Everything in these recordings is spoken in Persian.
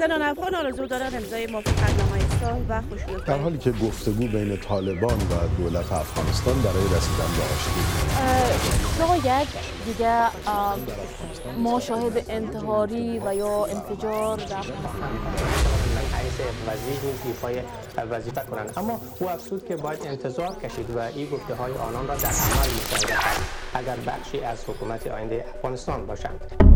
زنان افغان آرزو دارن امضای موافقتنامه صلح و خشونت در حالی که گفتگو بین طالبان و دولت افغانستان برای رسیدن به آشتی شاید دیگه ما شاهد انتحاری و یا انفجار در وزیر ایفای وظیفه کنند اما او افسود که باید انتظار کشید و این گفته های آنان را در عمل مشاهده کرد. اگر بخشی از حکومت آینده افغانستان باشند.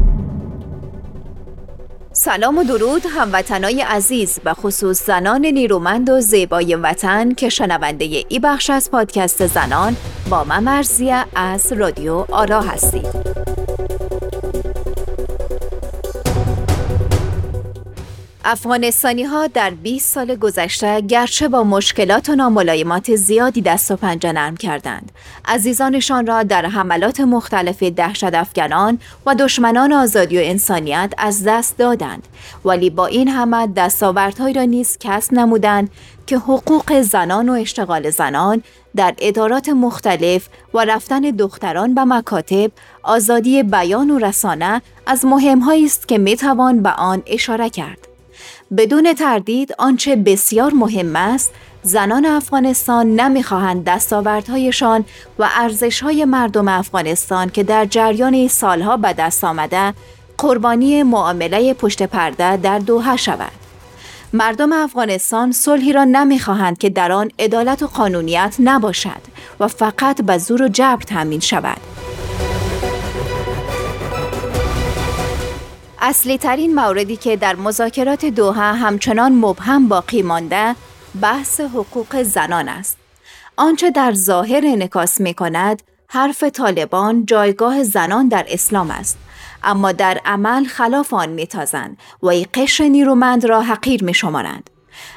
سلام و درود هموطنای عزیز و خصوص زنان نیرومند و زیبای وطن که شنونده ای بخش از پادکست زنان با من مرزیه از رادیو آرا هستید. افغانستانی ها در 20 سال گذشته گرچه با مشکلات و ناملایمات زیادی دست و پنجه نرم کردند. عزیزانشان را در حملات مختلف دهشت افغانان و دشمنان آزادی و انسانیت از دست دادند. ولی با این همه دستاوردهایی را نیز کسب نمودند که حقوق زنان و اشتغال زنان در ادارات مختلف و رفتن دختران به مکاتب آزادی بیان و رسانه از مهمهایی است که می‌توان به آن اشاره کرد. بدون تردید آنچه بسیار مهم است زنان افغانستان نمی‌خواهند دستاوردهایشان و ارزشهای مردم افغانستان که در جریان سالها به دست آمده قربانی معامله پشت پرده در دوحه شود. مردم افغانستان صلحی را نمی‌خواهند که در آن عدالت و قانونیت نباشد و فقط به زور و جبر تامین شود. اصلی ترین موردی که در مذاکرات دوها همچنان مبهم باقی مانده بحث حقوق زنان است. آنچه در ظاهر انکاس می کند حرف طالبان جایگاه زنان در اسلام است اما در عمل خلاف آن میتازند و ای قشر نیرومند را حقیر می شمارند.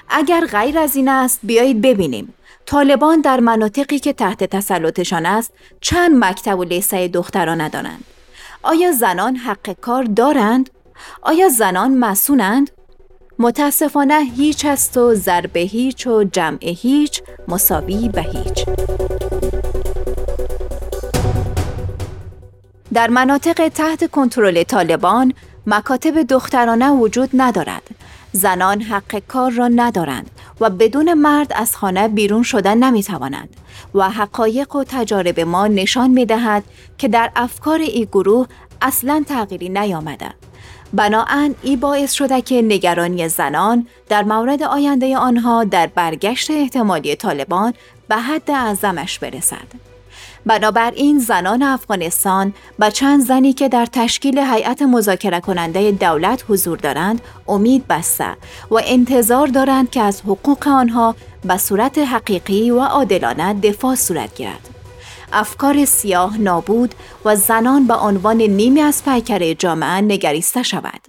اگر غیر از این است بیایید ببینیم طالبان در مناطقی که تحت تسلطشان است چند مکتب و لیسه دختران ندارند آیا زنان حق کار دارند آیا زنان مسونند؟ متاسفانه هیچ است و ضرب هیچ و جمع هیچ مساوی به هیچ در مناطق تحت کنترل طالبان مکاتب دخترانه وجود ندارد زنان حق کار را ندارند و بدون مرد از خانه بیرون شدن نمی توانند و حقایق و تجارب ما نشان می دهد که در افکار این گروه اصلا تغییری نیامده بناهن ای باعث شده که نگرانی زنان در مورد آینده آنها در برگشت احتمالی طالبان به حد اعظمش برسد. بنابراین زنان افغانستان و چند زنی که در تشکیل هیئت مذاکره کننده دولت حضور دارند امید بسته و انتظار دارند که از حقوق آنها به صورت حقیقی و عادلانه دفاع صورت گیرد. افکار سیاه نابود و زنان به عنوان نیمی از پیکر جامعه نگریسته شود.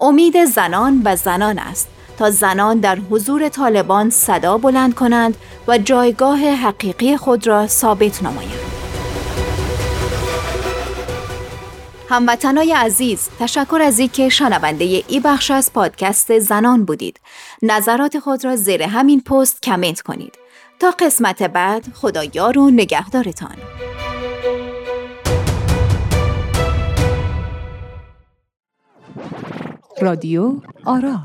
امید زنان به زنان است تا زنان در حضور طالبان صدا بلند کنند و جایگاه حقیقی خود را ثابت نمایند. هموطنای عزیز تشکر از اینکه شنونده ای بخش از پادکست زنان بودید. نظرات خود را زیر همین پست کمنت کنید. تا قسمت بعد خدایار و نگهدارتان. رادیو آرا